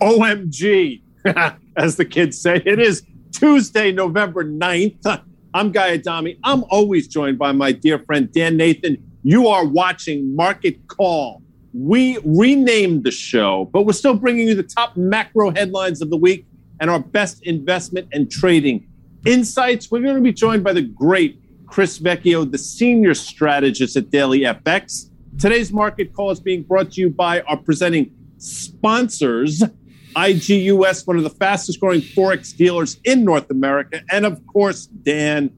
OMG, as the kids say. It is Tuesday, November 9th. I'm Guy Adami. I'm always joined by my dear friend Dan Nathan. You are watching Market Call. We renamed the show, but we're still bringing you the top macro headlines of the week and our best investment and trading insights. We're going to be joined by the great Chris Vecchio, the senior strategist at Daily FX. Today's market call is being brought to you by our presenting sponsors, IGUS, one of the fastest growing Forex dealers in North America, and of course, Dan,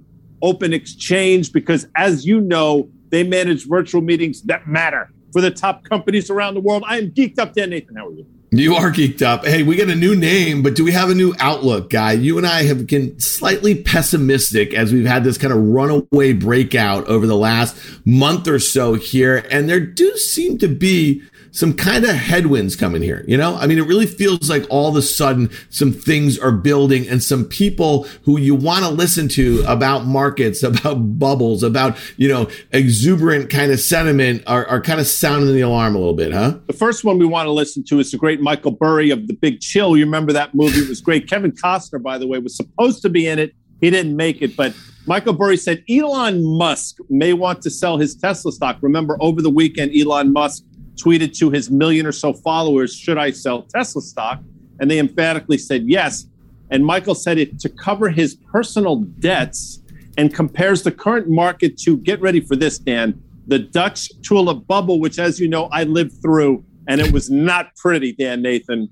Open Exchange, because as you know, they manage virtual meetings that matter for the top companies around the world. I am geeked up, Dan Nathan. How are you? You are geeked up. Hey, we got a new name, but do we have a new outlook, guy? You and I have been slightly pessimistic as we've had this kind of runaway breakout over the last month or so here. And there do seem to be some kind of headwinds coming here. You know, I mean, it really feels like all of a sudden some things are building and some people who you want to listen to about markets, about bubbles, about, you know, exuberant kind of sentiment are, are kind of sounding the alarm a little bit, huh? The first one we want to listen to is the great Michael Burry of The Big Chill. You remember that movie? It was great. Kevin Costner, by the way, was supposed to be in it. He didn't make it, but Michael Burry said Elon Musk may want to sell his Tesla stock. Remember, over the weekend, Elon Musk tweeted to his million or so followers, Should I sell Tesla stock? And they emphatically said yes. And Michael said it to cover his personal debts and compares the current market to get ready for this, Dan, the Dutch tulip bubble, which, as you know, I lived through, and it was not pretty, Dan Nathan.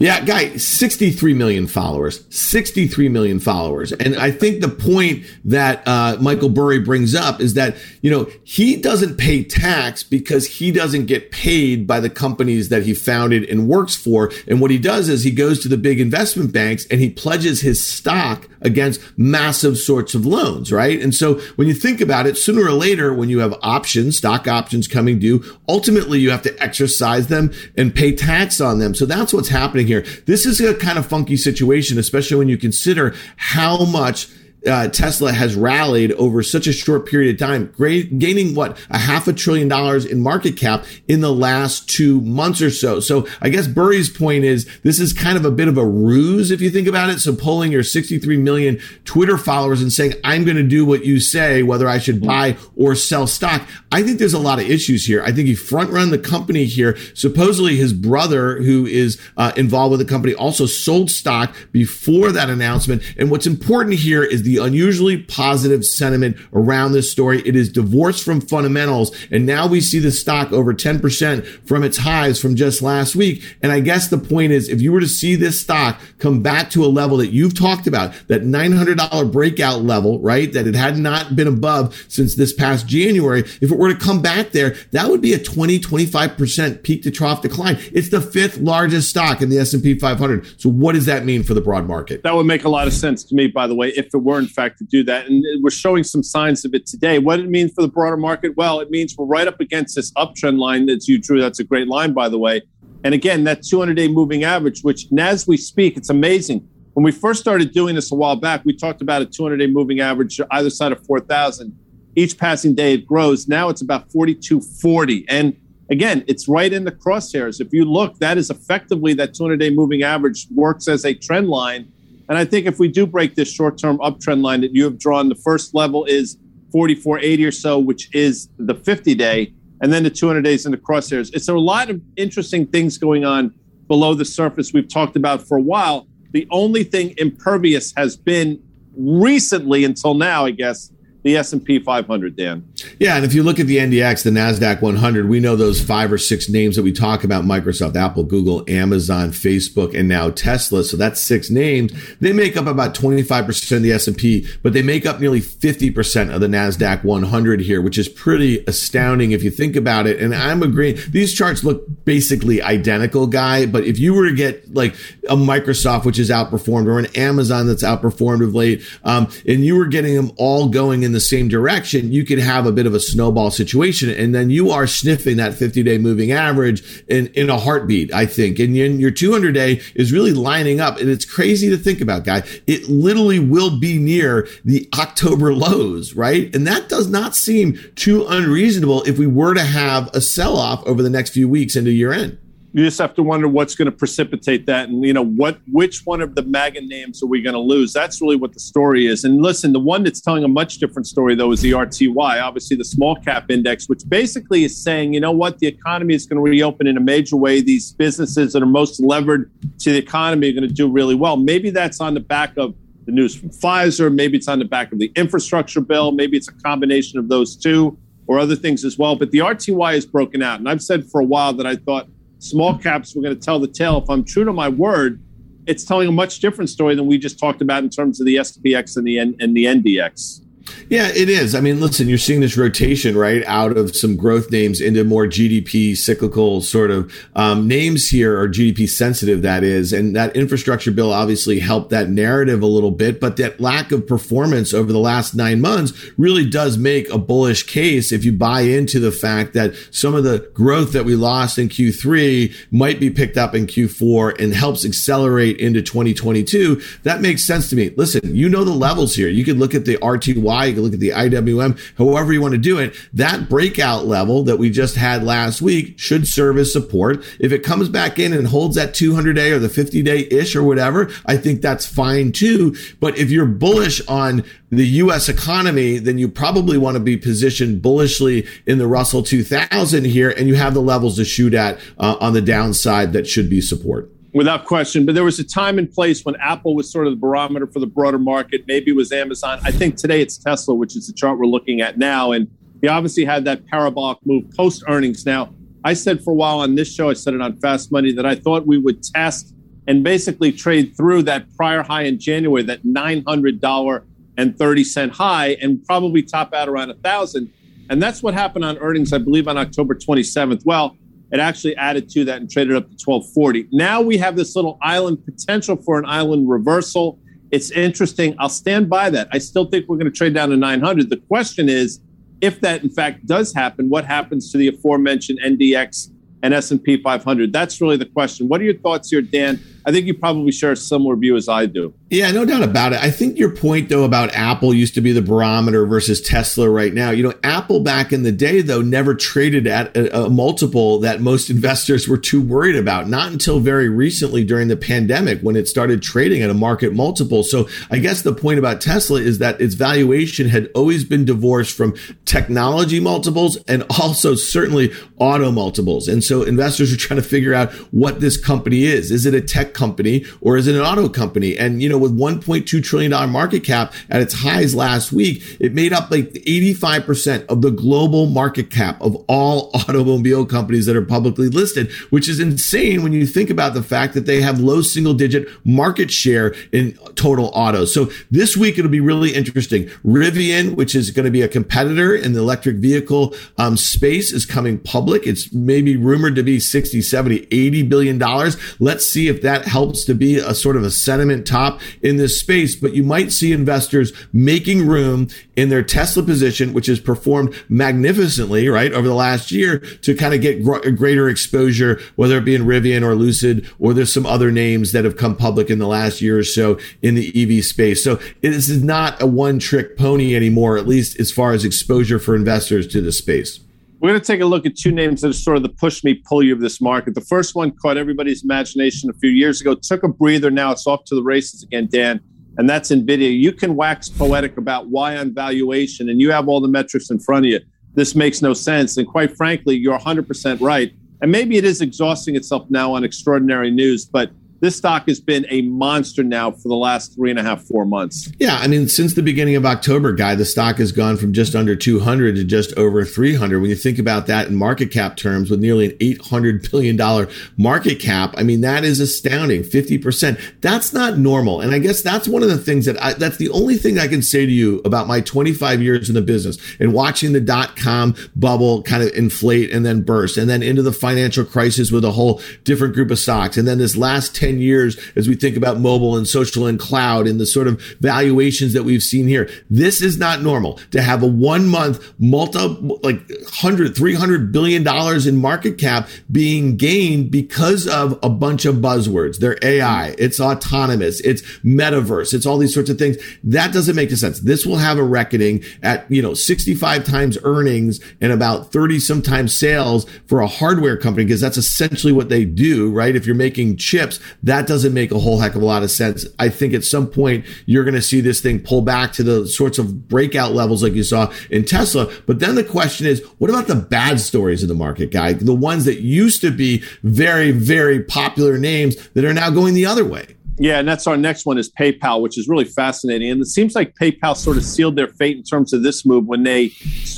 Yeah, guy, 63 million followers, 63 million followers. And I think the point that uh, Michael Burry brings up is that, you know, he doesn't pay tax because he doesn't get paid by the companies that he founded and works for. And what he does is he goes to the big investment banks and he pledges his stock against massive sorts of loans, right? And so when you think about it, sooner or later, when you have options, stock options coming due, ultimately you have to exercise them and pay tax on them. So that's what's happening happening here. This is a kind of funky situation, especially when you consider how much uh, Tesla has rallied over such a short period of time, great, gaining what a half a trillion dollars in market cap in the last two months or so. So I guess Burry's point is this is kind of a bit of a ruse if you think about it. So pulling your 63 million Twitter followers and saying, I'm going to do what you say, whether I should buy or sell stock. I think there's a lot of issues here. I think he front run the company here. Supposedly his brother, who is uh, involved with the company, also sold stock before that announcement. And what's important here is the unusually positive sentiment around this story. It is divorced from fundamentals. And now we see the stock over 10% from its highs from just last week. And I guess the point is, if you were to see this stock come back to a level that you've talked about, that $900 breakout level, right? That it had not been above since this past January. If it were to come back there, that would be a 20, 25% peak to trough decline. It's the fifth largest stock in the S&P 500. So what does that mean for the broad market? That would make a lot of sense to me, by the way, if it were in fact, to do that. And we're showing some signs of it today. What it means for the broader market? Well, it means we're right up against this uptrend line that you drew. That's a great line, by the way. And again, that 200 day moving average, which as we speak, it's amazing. When we first started doing this a while back, we talked about a 200 day moving average either side of 4,000. Each passing day it grows. Now it's about 4240. And again, it's right in the crosshairs. If you look, that is effectively that 200 day moving average works as a trend line and I think if we do break this short term uptrend line that you have drawn, the first level is 4480 or so, which is the 50 day, and then the 200 days in the crosshairs. It's a lot of interesting things going on below the surface we've talked about for a while. The only thing impervious has been recently until now, I guess, the S&P 500, Dan. Yeah, and if you look at the NDX, the Nasdaq 100, we know those five or six names that we talk about: Microsoft, Apple, Google, Amazon, Facebook, and now Tesla. So that's six names. They make up about 25% of the S&P, but they make up nearly 50% of the Nasdaq 100 here, which is pretty astounding if you think about it. And I'm agreeing; these charts look basically identical, guy. But if you were to get like a Microsoft, which is outperformed, or an Amazon that's outperformed of late, um, and you were getting them all going in the same direction, you could have a bit of a snowball situation. And then you are sniffing that 50 day moving average in, in a heartbeat, I think. And your 200 day is really lining up. And it's crazy to think about, guy. It literally will be near the October lows, right? And that does not seem too unreasonable if we were to have a sell off over the next few weeks into year end. You just have to wonder what's going to precipitate that and you know what which one of the MAGA names are we going to lose? That's really what the story is. And listen the one that's telling a much different story though is the rty obviously the small cap index which basically is saying you know what the economy is going to reopen in a major way. These businesses that are most levered to the economy are going to do really well. Maybe that's on the back of the news from pfizer. Maybe it's on the back of the infrastructure bill. Maybe it's a combination of those two or other things as well. But the rty is broken out. And i've said for a while that i thought small caps were going to tell the tale. If I'm true to my word, it's telling a much different story than we just talked about in terms of the SPX and the N- and the NDX. Yeah, it is. I mean, listen, you're seeing this rotation, right, out of some growth names into more GDP cyclical sort of um, names here, or GDP sensitive, that is. And that infrastructure bill obviously helped that narrative a little bit, but that lack of performance over the last nine months really does make a bullish case if you buy into the fact that some of the growth that we lost in Q3 might be picked up in Q4 and helps accelerate into 2022. That makes sense to me. Listen, you know the levels here. You could look at the RTY you can look at the IWM, however you want to do it. That breakout level that we just had last week should serve as support. If it comes back in and holds that 200 day or the 50 day ish or whatever, I think that's fine too. But if you're bullish on the US economy, then you probably want to be positioned bullishly in the Russell 2000 here, and you have the levels to shoot at uh, on the downside that should be support. Without question. But there was a time and place when Apple was sort of the barometer for the broader market. Maybe it was Amazon. I think today it's Tesla, which is the chart we're looking at now. And he obviously had that parabolic move post earnings. Now, I said for a while on this show, I said it on Fast Money, that I thought we would test and basically trade through that prior high in January, that $900 and 30 cent high, and probably top out around a thousand. And that's what happened on earnings, I believe, on October 27th. Well, it actually added to that and traded up to 1240. Now we have this little island potential for an island reversal. It's interesting. I'll stand by that. I still think we're going to trade down to 900. The question is, if that in fact does happen, what happens to the aforementioned NDX and S&P 500? That's really the question. What are your thoughts here, Dan? I think you probably share a similar view as I do. Yeah, no doubt about it. I think your point though about Apple used to be the barometer versus Tesla right now. You know, Apple back in the day though never traded at a, a, multiple that most investors were too worried about. Not until very recently during the pandemic when it started trading at a market multiple. So I guess the point about Tesla is that its valuation had always been divorced from technology multiples and also certainly auto multiples. And so investors are trying to figure out what this company is. Is it a tech company or is it an auto company? And, you know, with $1.2 trillion market cap at its highs last week, it made up like 85% of the global market cap of all automobile companies that are publicly listed, which is insane when you think about the fact that they have low single digit market share in total autos. So this week it'll be really interesting. Rivian, which is going to be a competitor in the electric vehicle um, space, is coming public. It's maybe rumored to be 60, 70, 80 billion dollars. Let's see if that helps to be a sort of a sentiment top in this space, but you might see investors making room in their Tesla position, which has performed magnificently, right, over the last year to kind of get gr- greater exposure, whether it be in Rivian or Lucid, or there's some other names that have come public in the last year or so in the EV space. So this is not a one trick pony anymore, at least as far as exposure for investors to the space. We're going to take a look at two names that are sort of the push me, pull you of this market. The first one caught everybody's imagination a few years ago, took a breather. Now it's off to the races again, Dan, and that's NVIDIA. You can wax poetic about why on valuation, and you have all the metrics in front of you. This makes no sense. And quite frankly, you're 100% right. And maybe it is exhausting itself now on extraordinary news, but this stock has been a monster now for the last three and a half, four months. Yeah, I mean, since the beginning of October, guy, the stock has gone from just under 200 to just over 300. When you think about that in market cap terms, with nearly an 800 billion dollar market cap, I mean, that is astounding. 50%. That's not normal. And I guess that's one of the things that I, that's the only thing I can say to you about my 25 years in the business and watching the dot com bubble kind of inflate and then burst, and then into the financial crisis with a whole different group of stocks, and then this last 10 10 years as we think about mobile and social and cloud and the sort of valuations that we've seen here. This is not normal to have a one month multi, like 100, 300 billion dollars in market cap being gained because of a bunch of buzzwords. They're AI, it's autonomous, it's metaverse, it's all these sorts of things. That doesn't make sense. This will have a reckoning at, you know, 65 times earnings and about 30 sometimes sales for a hardware company because that's essentially what they do, right? If you're making chips, that doesn't make a whole heck of a lot of sense. I think at some point you're going to see this thing pull back to the sorts of breakout levels like you saw in Tesla. But then the question is, what about the bad stories in the market, guy? The ones that used to be very, very popular names that are now going the other way. Yeah, and that's our next one is PayPal, which is really fascinating. And it seems like PayPal sort of sealed their fate in terms of this move when they,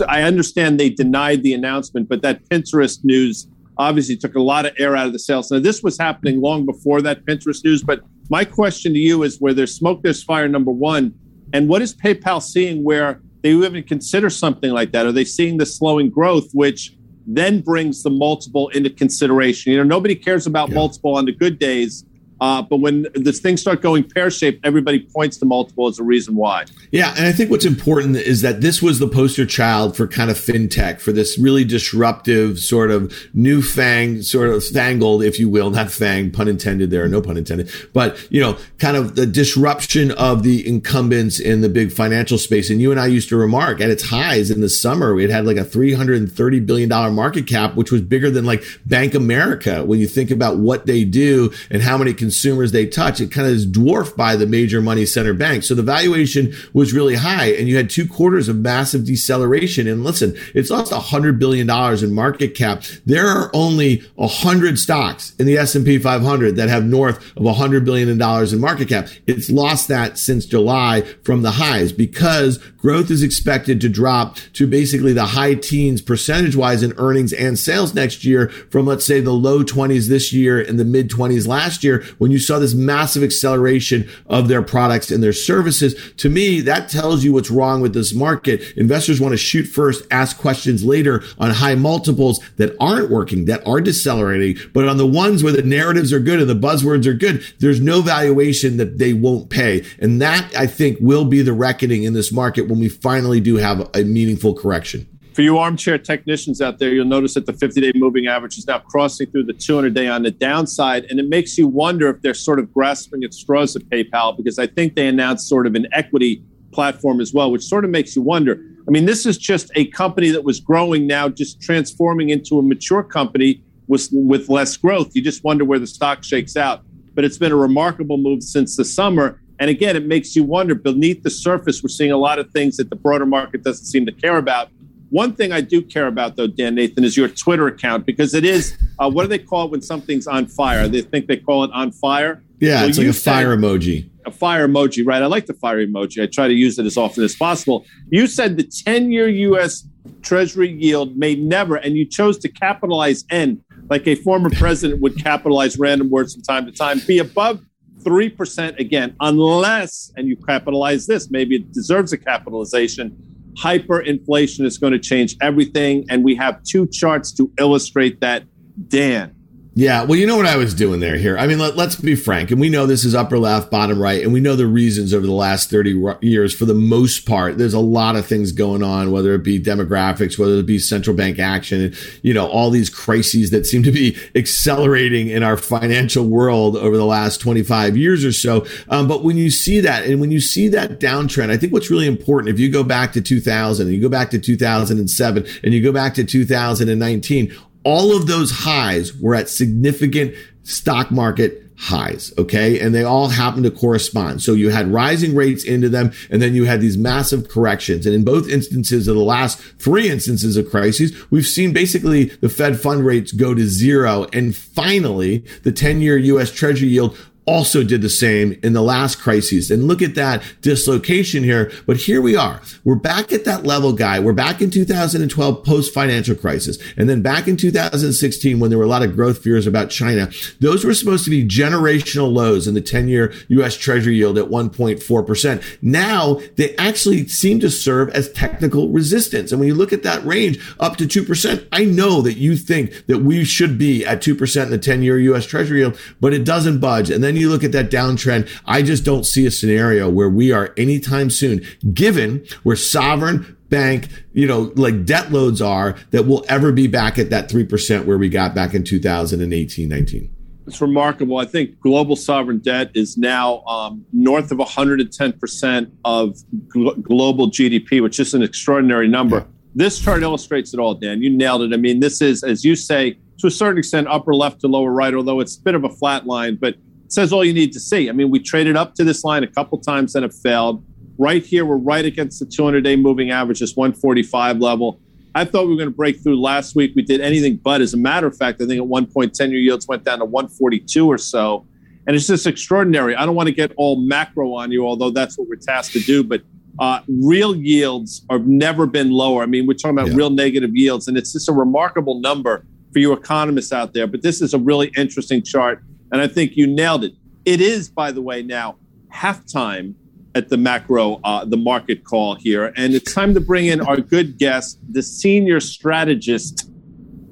I understand they denied the announcement, but that Pinterest news obviously took a lot of air out of the sails. Now, this was happening long before that Pinterest news, but my question to you is where there's smoke, there's fire, number one. And what is PayPal seeing where they even consider something like that? Are they seeing the slowing growth, which then brings the multiple into consideration? You know, nobody cares about yeah. multiple on the good days uh, but when this things start going pear shaped, everybody points to multiple as a reason why. Yeah, and I think what's important is that this was the poster child for kind of fintech, for this really disruptive sort of new fang, sort of fangled, if you will, not fang, pun intended there, no pun intended, but you know, kind of the disruption of the incumbents in the big financial space. And you and I used to remark at its highs in the summer, it had had like a $330 billion market cap, which was bigger than like Bank America when you think about what they do and how many consumers they touch, it kind of is dwarfed by the major money center banks. So the valuation was really high and you had two quarters of massive deceleration. And listen, it's lost a hundred billion dollars in market cap. There are only a hundred stocks in the S&P 500 that have north of a hundred billion dollars in market cap. It's lost that since July from the highs because growth is expected to drop to basically the high teens percentage wise in earnings and sales next year from let's say the low 20s this year and the mid 20s last year when you saw this massive acceleration of their products and their services. To me, that tells you what's wrong with this market. Investors want to shoot first, ask questions later on high multiples that aren't working, that are decelerating. But on the ones where the narratives are good and the buzzwords are good, there's no valuation that they won't pay. And that I think will be the reckoning in this market when we finally do have a meaningful correction. For you armchair technicians out there, you'll notice that the 50 day moving average is now crossing through the 200 day on the downside. And it makes you wonder if they're sort of grasping at straws at PayPal because I think they announced sort of an equity platform as well, which sort of makes you wonder. I mean, this is just a company that was growing now, just transforming into a mature company with, with less growth. You just wonder where the stock shakes out. But it's been a remarkable move since the summer. And again, it makes you wonder beneath the surface, we're seeing a lot of things that the broader market doesn't seem to care about. One thing I do care about, though, Dan Nathan, is your Twitter account because it is uh, what do they call it when something's on fire? They think they call it on fire. Yeah, well, it's like a fire emoji. A fire emoji, right? I like the fire emoji. I try to use it as often as possible. You said the 10 year U.S. Treasury yield may never, and you chose to capitalize N like a former president would capitalize random words from time to time, be above 3% again, unless, and you capitalize this, maybe it deserves a capitalization hyperinflation is going to change everything. And we have two charts to illustrate that. Dan, yeah, well, you know what I was doing there here. I mean, let, us be frank, and we know this is upper left, bottom right, and we know the reasons over the last 30 years for the most part. There's a lot of things going on, whether it be demographics, whether it be central bank action, you know, all these crises that seem to be accelerating in our financial world over the last 25 years or so. Um, but when you see that, and when you see that downtrend, I think what's really important, if you go back to 2000, and you go back to 2007, and you go back to 2019, all of those highs were at significant stock market highs. Okay. And they all happen to correspond. So you had rising rates into them and then you had these massive corrections. And in both instances of the last three instances of crises, we've seen basically the Fed fund rates go to zero. And finally, the 10 year US treasury yield also did the same in the last crises. And look at that dislocation here. But here we are. We're back at that level, guy. We're back in 2012 post financial crisis. And then back in 2016 when there were a lot of growth fears about China. Those were supposed to be generational lows in the 10 year US treasury yield at 1.4%. Now they actually seem to serve as technical resistance. And when you look at that range up to 2%, I know that you think that we should be at 2% in the 10 year US treasury yield, but it doesn't budge. And then then you look at that downtrend. I just don't see a scenario where we are anytime soon, given where sovereign bank, you know, like debt loads are, that we'll ever be back at that 3% where we got back in 2018, 19. It's remarkable. I think global sovereign debt is now um, north of 110% of gl- global GDP, which is an extraordinary number. Yeah. This chart illustrates it all, Dan. You nailed it. I mean, this is, as you say, to a certain extent, upper left to lower right, although it's a bit of a flat line. But says all you need to see. I mean, we traded up to this line a couple times and it failed. Right here, we're right against the 200 day moving average, this 145 level. I thought we were going to break through last week. We did anything but. As a matter of fact, I think at one point, 10 year yields went down to 142 or so. And it's just extraordinary. I don't want to get all macro on you, although that's what we're tasked to do. But uh, real yields have never been lower. I mean, we're talking about yeah. real negative yields, and it's just a remarkable number for you economists out there. But this is a really interesting chart. And I think you nailed it. It is, by the way, now halftime at the macro, uh, the market call here. And it's time to bring in our good guest, the senior strategist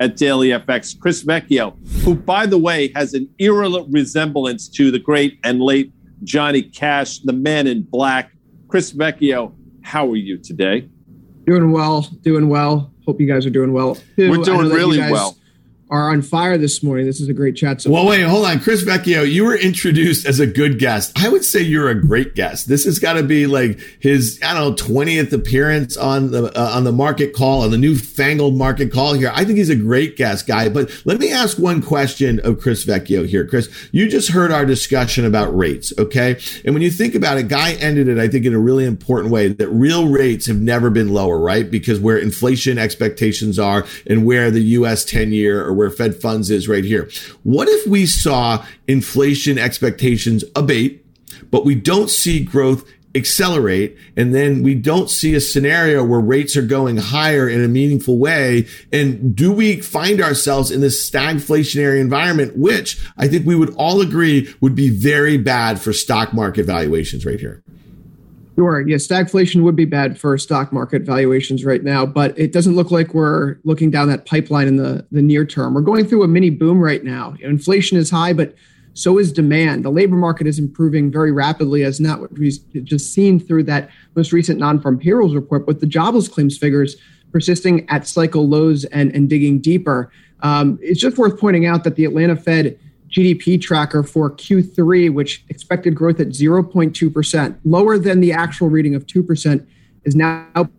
at Daily FX, Chris Vecchio, who, by the way, has an eerie resemblance to the great and late Johnny Cash, the man in black. Chris Vecchio, how are you today? Doing well, doing well. Hope you guys are doing well. We're doing really well are on fire this morning. This is a great chat. So well, wait, hold on. Chris Vecchio, you were introduced as a good guest. I would say you're a great guest. This has got to be like his, I don't know, 20th appearance on the, uh, on the market call, on the newfangled market call here. I think he's a great guest guy. But let me ask one question of Chris Vecchio here. Chris, you just heard our discussion about rates. Okay. And when you think about it, Guy ended it, I think, in a really important way that real rates have never been lower, right? Because where inflation expectations are and where the US 10 year or where Fed funds is right here. What if we saw inflation expectations abate, but we don't see growth accelerate and then we don't see a scenario where rates are going higher in a meaningful way and do we find ourselves in this stagflationary environment which i think we would all agree would be very bad for stock market valuations right here Sure. Yeah, stagflation would be bad for stock market valuations right now, but it doesn't look like we're looking down that pipeline in the, the near term. We're going through a mini boom right now. Inflation is high, but so is demand. The labor market is improving very rapidly, as not what we've just seen through that most recent non-farm payrolls report, with the jobless claims figures persisting at cycle lows and, and digging deeper. Um, it's just worth pointing out that the Atlanta Fed GDP tracker for Q3, which expected growth at 0.2%, lower than the actual reading of 2%, is now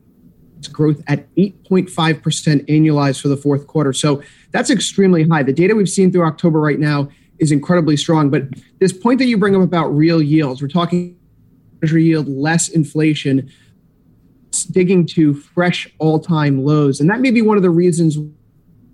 growth at 8.5% annualized for the fourth quarter. So that's extremely high. The data we've seen through October right now is incredibly strong. But this point that you bring up about real yields, we're talking treasury yield, less inflation, digging to fresh all time lows. And that may be one of the reasons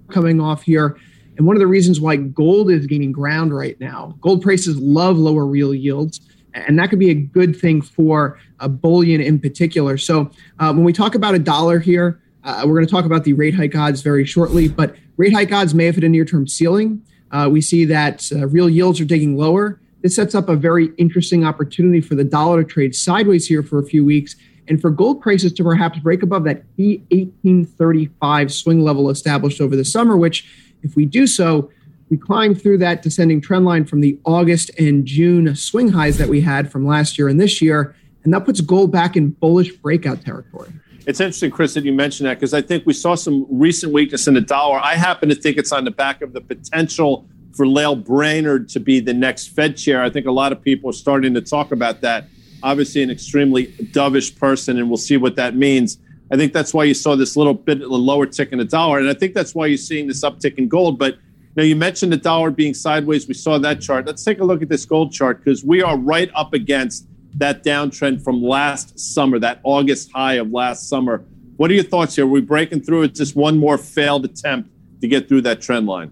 coming off here and one of the reasons why gold is gaining ground right now, gold prices love lower real yields. And that could be a good thing for a bullion in particular. So uh, when we talk about a dollar here, uh, we're going to talk about the rate hike odds very shortly, but rate hike odds may have hit a near term ceiling. Uh, we see that uh, real yields are digging lower. This sets up a very interesting opportunity for the dollar to trade sideways here for a few weeks and for gold prices to perhaps break above that key 1835 swing level established over the summer, which if we do so, we climb through that descending trend line from the August and June swing highs that we had from last year and this year, and that puts gold back in bullish breakout territory. It's interesting, Chris, that you mentioned that because I think we saw some recent weakness in the dollar. I happen to think it's on the back of the potential for Lael Brainard to be the next Fed chair. I think a lot of people are starting to talk about that. Obviously, an extremely dovish person, and we'll see what that means. I think that's why you saw this little bit lower tick in the dollar, and I think that's why you're seeing this uptick in gold. But now you mentioned the dollar being sideways. We saw that chart. Let's take a look at this gold chart because we are right up against that downtrend from last summer, that August high of last summer. What are your thoughts here? Are we breaking through? It's just one more failed attempt to get through that trend line.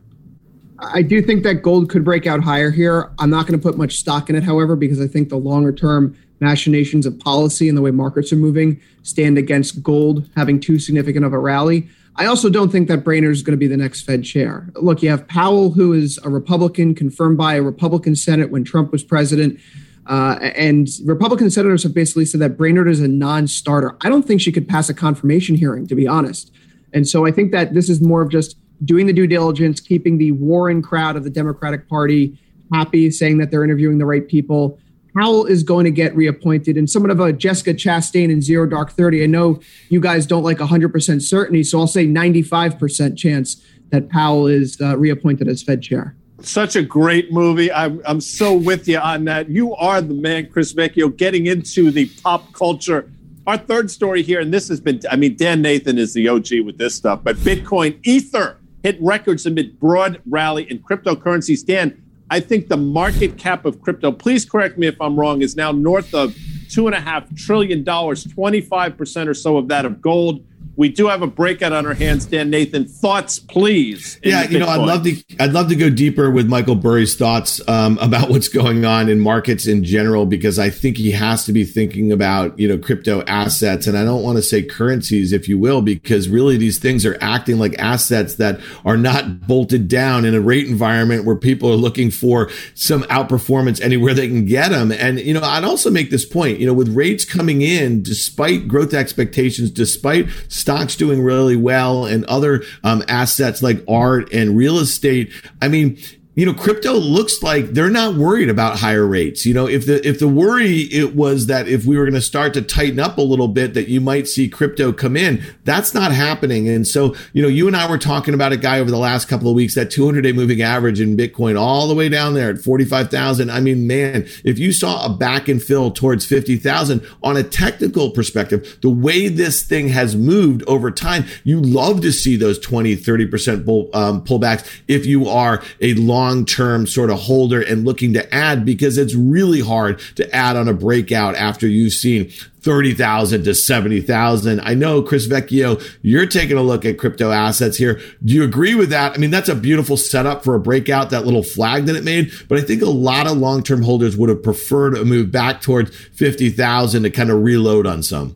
I do think that gold could break out higher here. I'm not going to put much stock in it, however, because I think the longer term machinations of policy and the way markets are moving stand against gold having too significant of a rally. I also don't think that Brainard is going to be the next Fed chair. Look, you have Powell, who is a Republican, confirmed by a Republican Senate when Trump was president. Uh, and Republican senators have basically said that Brainard is a non starter. I don't think she could pass a confirmation hearing, to be honest. And so I think that this is more of just doing the due diligence, keeping the Warren crowd of the Democratic Party happy, saying that they're interviewing the right people. Powell is going to get reappointed, and somewhat of a Jessica Chastain in Zero Dark Thirty. I know you guys don't like 100% certainty, so I'll say 95% chance that Powell is uh, reappointed as Fed chair. Such a great movie. I'm, I'm so with you on that. You are the man, Chris Vecchio, getting into the pop culture. Our third story here, and this has been, I mean, Dan Nathan is the OG with this stuff, but Bitcoin Ether hit records amid broad rally in cryptocurrencies. Dan, I think the market cap of crypto, please correct me if I'm wrong, is now north of two and a half trillion dollars, 25% or so of that of gold. We do have a breakout on our hands, Dan Nathan. Thoughts, please. Yeah, you know, I'd love to. I'd love to go deeper with Michael Burry's thoughts um, about what's going on in markets in general, because I think he has to be thinking about you know crypto assets, and I don't want to say currencies, if you will, because really these things are acting like assets that are not bolted down in a rate environment where people are looking for some outperformance anywhere they can get them. And you know, I'd also make this point. You know, with rates coming in, despite growth expectations, despite stocks doing really well and other um, assets like art and real estate. I mean, you know, crypto looks like they're not worried about higher rates. You know, if the if the worry it was that if we were going to start to tighten up a little bit, that you might see crypto come in, that's not happening. And so, you know, you and I were talking about a guy over the last couple of weeks that 200 day moving average in Bitcoin all the way down there at 45,000. I mean, man, if you saw a back and fill towards 50,000 on a technical perspective, the way this thing has moved over time, you love to see those 20, 30% bull, um, pullbacks if you are a long long term sort of holder and looking to add because it's really hard to add on a breakout after you've seen 30,000 to 70,000. I know Chris Vecchio, you're taking a look at crypto assets here. Do you agree with that? I mean, that's a beautiful setup for a breakout, that little flag that it made, but I think a lot of long-term holders would have preferred a move back towards 50,000 to kind of reload on some.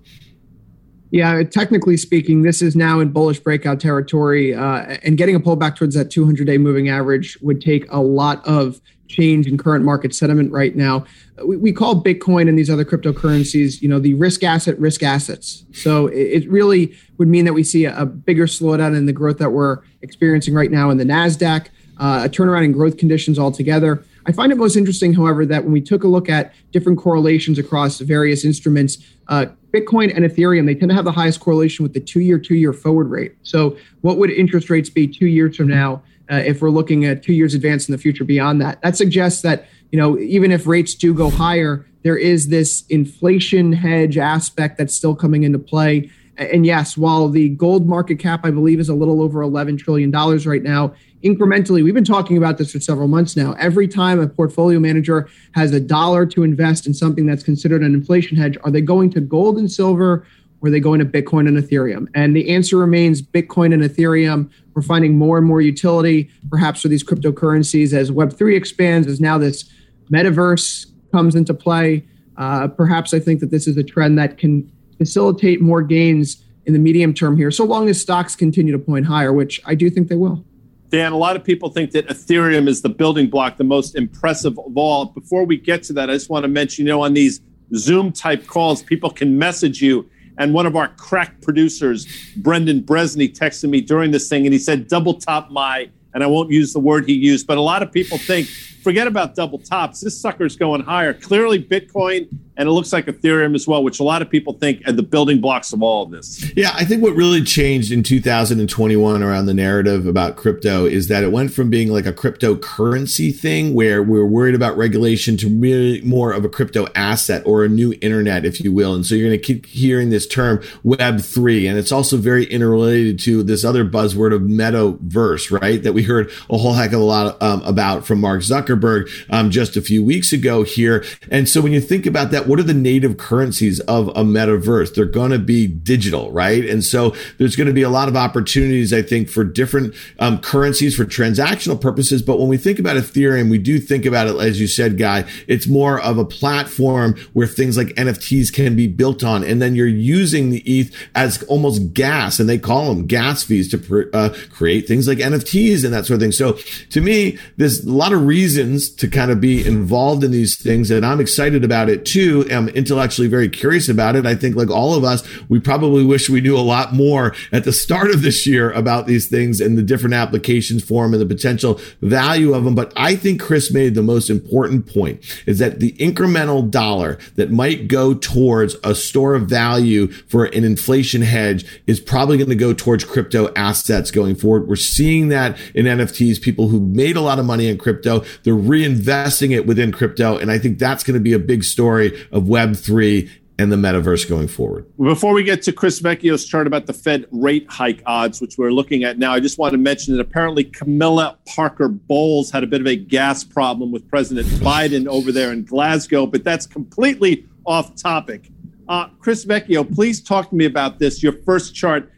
Yeah, technically speaking, this is now in bullish breakout territory, uh, and getting a pullback towards that 200 day moving average would take a lot of change in current market sentiment right now. We, we call Bitcoin and these other cryptocurrencies, you know, the risk asset risk assets. So it, it really would mean that we see a, a, bigger slowdown in the growth that we're experiencing right now in the Nasdaq, uh, a turnaround in growth conditions altogether. I find it most interesting, however, that when we took a look at different correlations across various instruments, uh, Bitcoin and Ethereum, they tend to have the highest correlation with the two year, two year forward rate. So, what would interest rates be two years from now uh, if we're looking at two years advance in the future beyond that? That suggests that, you know, even if rates do go higher, there is this inflation hedge aspect that's still coming into play. And yes, while the gold market cap, I believe, is a little over $11 trillion right now, incrementally, we've been talking about this for several months now. Every time a portfolio manager has a dollar to invest in something that's considered an inflation hedge, are they going to gold and silver or are they going to Bitcoin and Ethereum? And the answer remains Bitcoin and Ethereum. We're finding more and more utility, perhaps for these cryptocurrencies as Web3 expands, as now this metaverse comes into play. Uh, perhaps I think that this is a trend that can facilitate more gains in the medium term here, so long as stocks continue to point higher, which I do think they will. Dan, a lot of people think that Ethereum is the building block, the most impressive of all. Before we get to that, I just want to mention, you know, on these Zoom type calls, people can message you. And one of our crack producers, Brendan Bresney, texted me during this thing and he said, double top my, and I won't use the word he used, but a lot of people think forget about double tops. This sucker's going higher. Clearly, Bitcoin and it looks like Ethereum as well, which a lot of people think are the building blocks of all of this. Yeah, I think what really changed in 2021 around the narrative about crypto is that it went from being like a cryptocurrency thing where we are worried about regulation to really more of a crypto asset or a new internet, if you will. And so you're going to keep hearing this term Web3. And it's also very interrelated to this other buzzword of metaverse, right? That we heard a whole heck of a lot um, about from Mark Zuckerberg Zuckerberg um, just a few weeks ago here. And so when you think about that, what are the native currencies of a metaverse? They're going to be digital, right? And so there's going to be a lot of opportunities, I think, for different um, currencies for transactional purposes. But when we think about Ethereum, we do think about it, as you said, Guy, it's more of a platform where things like NFTs can be built on. And then you're using the ETH as almost gas, and they call them gas fees to uh, create things like NFTs and that sort of thing. So to me, there's a lot of reasons to kind of be involved in these things, and I'm excited about it too. I'm intellectually very curious about it. I think, like all of us, we probably wish we knew a lot more at the start of this year about these things and the different applications for them and the potential value of them. But I think Chris made the most important point is that the incremental dollar that might go towards a store of value for an inflation hedge is probably going to go towards crypto assets going forward. We're seeing that in NFTs, people who made a lot of money in crypto, they're reinvesting it within crypto. And I think that's going to be a big story of Web3 and the metaverse going forward. Before we get to Chris Vecchio's chart about the Fed rate hike odds, which we're looking at now, I just want to mention that apparently Camilla Parker Bowles had a bit of a gas problem with President Biden over there in Glasgow, but that's completely off topic. Uh, Chris Vecchio, please talk to me about this. Your first chart,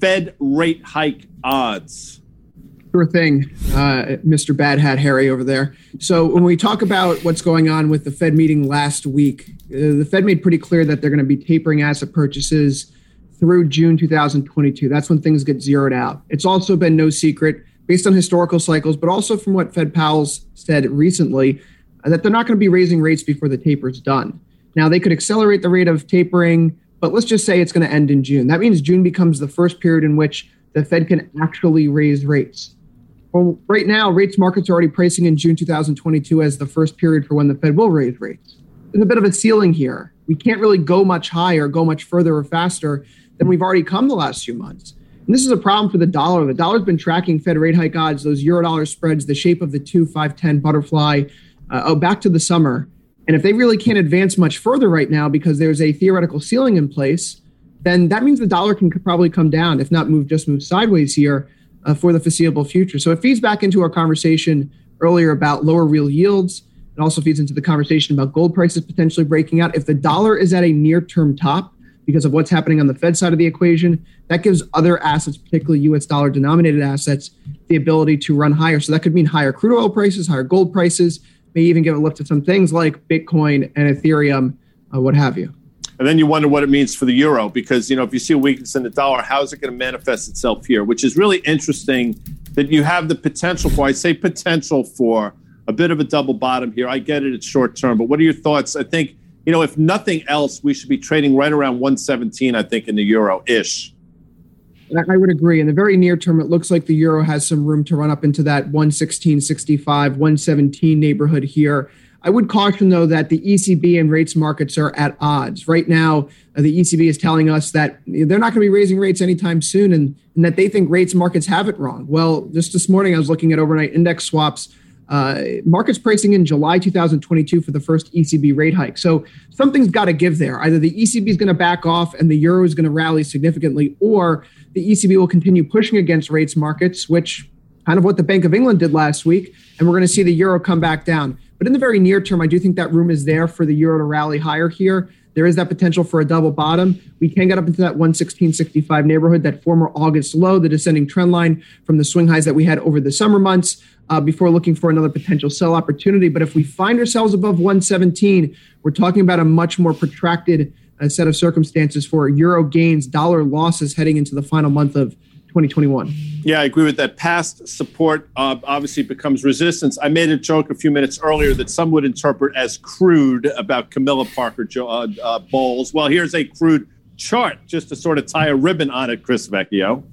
Fed rate hike odds. Sure thing, uh, Mr. Bad Hat Harry over there. So, when we talk about what's going on with the Fed meeting last week, uh, the Fed made pretty clear that they're going to be tapering asset purchases through June 2022. That's when things get zeroed out. It's also been no secret, based on historical cycles, but also from what Fed Powell's said recently, uh, that they're not going to be raising rates before the taper's done. Now, they could accelerate the rate of tapering, but let's just say it's going to end in June. That means June becomes the first period in which the Fed can actually raise rates. Well, right now, rates markets are already pricing in June 2022 as the first period for when the Fed will raise rates. There's a bit of a ceiling here. We can't really go much higher, go much further or faster than we've already come the last few months. And this is a problem for the dollar. The dollar's been tracking Fed rate hike odds, those euro dollar spreads, the shape of the 2 5 10 butterfly, uh, oh, back to the summer. And if they really can't advance much further right now because there's a theoretical ceiling in place, then that means the dollar can probably come down, if not move, just move sideways here uh, for the foreseeable future. So it feeds back into our conversation earlier about lower real yields. It also feeds into the conversation about gold prices potentially breaking out. If the dollar is at a near term top because of what's happening on the Fed side of the equation, that gives other assets, particularly US dollar denominated assets, the ability to run higher. So that could mean higher crude oil prices, higher gold prices, may even give a lift to some things like Bitcoin and Ethereum, uh, what have you. And then you wonder what it means for the euro because, you know, if you see a weakness in the dollar, how is it going to manifest itself here? Which is really interesting that you have the potential for, I say potential for a bit of a double bottom here. I get it, it's short term, but what are your thoughts? I think, you know, if nothing else, we should be trading right around 117, I think, in the euro ish. I would agree. In the very near term, it looks like the euro has some room to run up into that 116.65, 117 neighborhood here. I would caution, though, that the ECB and rates markets are at odds. Right now, uh, the ECB is telling us that they're not going to be raising rates anytime soon and, and, that they think rates markets have it wrong. Well, just this morning, I was looking at overnight index swaps. Uh, markets pricing in July 2022 for the first ECB rate hike. So something's got to give there. Either the ECB is going to back off and the euro is going to rally significantly, or the ECB will continue pushing against rates markets, which kind of what the Bank of England did last week. And we're going to see the euro come back down. But in the very near term, I do think that room is there for the euro to rally higher here. There is that potential for a double bottom. We can get up into that 116.65 neighborhood, that former August low, the descending trend line from the swing highs that we had over the summer months uh, before looking for another potential sell opportunity. But if we find ourselves above 117, we're talking about a much more protracted uh, set of circumstances for euro gains, dollar losses heading into the final month of 2021. Yeah, I agree with that. Past support uh, obviously becomes resistance. I made a joke a few minutes earlier that some would interpret as crude about Camilla Parker uh, uh, Bowles. Well, here's a crude chart just to sort of tie a ribbon on it, Chris Vecchio.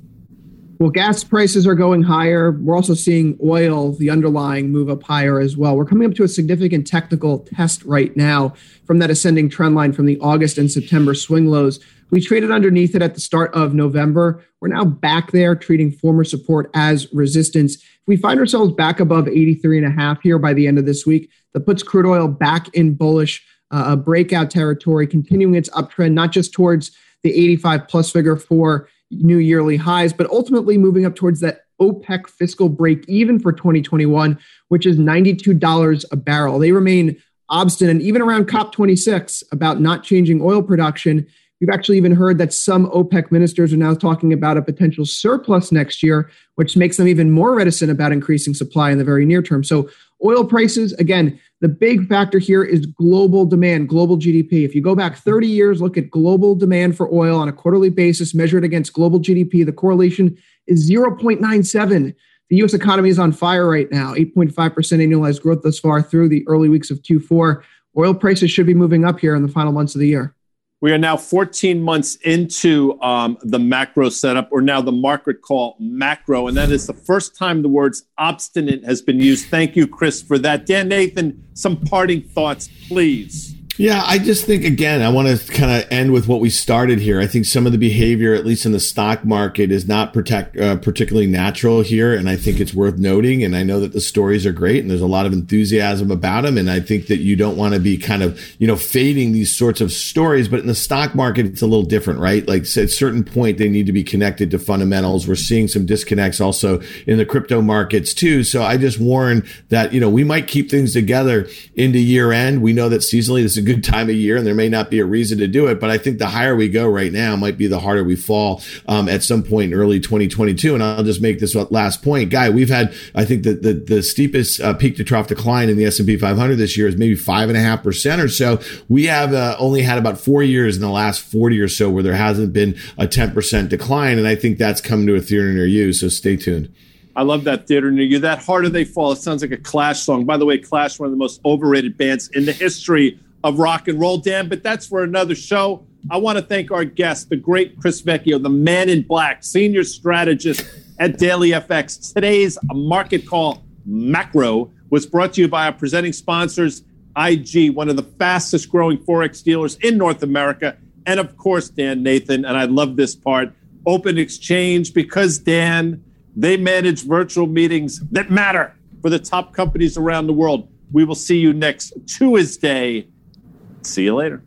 Well, gas prices are going higher. We're also seeing oil, the underlying, move up higher as well. We're coming up to a significant technical test right now from that ascending trend line from the August and September swing lows. We traded underneath it at the start of November. We're now back there, treating former support as resistance. If we find ourselves back above 83 and a half here by the end of this week, that puts crude oil back in bullish uh, breakout territory, continuing its uptrend, not just towards the 85 plus figure for new yearly highs, but ultimately moving up towards that OPEC fiscal break even for 2021, which is $92 a barrel. They remain obstinate, even around COP26, about not changing oil production. We've actually even heard that some OPEC ministers are now talking about a potential surplus next year, which makes them even more reticent about increasing supply in the very near term. So, oil prices, again, the big factor here is global demand, global GDP. If you go back 30 years, look at global demand for oil on a quarterly basis measured against global GDP, the correlation is 0.97. The US economy is on fire right now, 8.5% annualized growth thus far through the early weeks of Q4. Oil prices should be moving up here in the final months of the year. We are now 14 months into um, the macro setup, or now the market call macro, and that is the first time the words obstinate has been used. Thank you, Chris, for that. Dan Nathan, some parting thoughts, please. Yeah, I just think again, I want to kind of end with what we started here. I think some of the behavior, at least in the stock market, is not protect, uh, particularly natural here, and I think it's worth noting. And I know that the stories are great, and there's a lot of enthusiasm about them. And I think that you don't want to be kind of you know fading these sorts of stories. But in the stock market, it's a little different, right? Like at a certain point, they need to be connected to fundamentals. We're seeing some disconnects also in the crypto markets too. So I just warn that you know we might keep things together into year end. We know that seasonally this is good time of year and there may not be a reason to do it. But I think the higher we go right now might be the harder we fall um, at some point in early 2022. And I'll just make this last point, guy. We've had, I think that the, the steepest uh, peak to trough decline in the S&P 500 this year is maybe five and a half percent or so. We have uh, only had about four years in the last 40 or so where there hasn't been a 10% decline. And I think that's coming to a theater near you. So stay tuned. I love that theater near you. That harder they fall. It sounds like a Clash song. By the way, Clash, one of the most overrated bands in the history of rock and roll, Dan, but that's for another show. I want to thank our guest, the great Chris Vecchio, the man in black, senior strategist at Daily FX. Today's market call macro was brought to you by our presenting sponsors, IG, one of the fastest growing Forex dealers in North America. And of course, Dan Nathan, and I love this part, Open Exchange, because Dan, they manage virtual meetings that matter for the top companies around the world. We will see you next Tuesday See you later.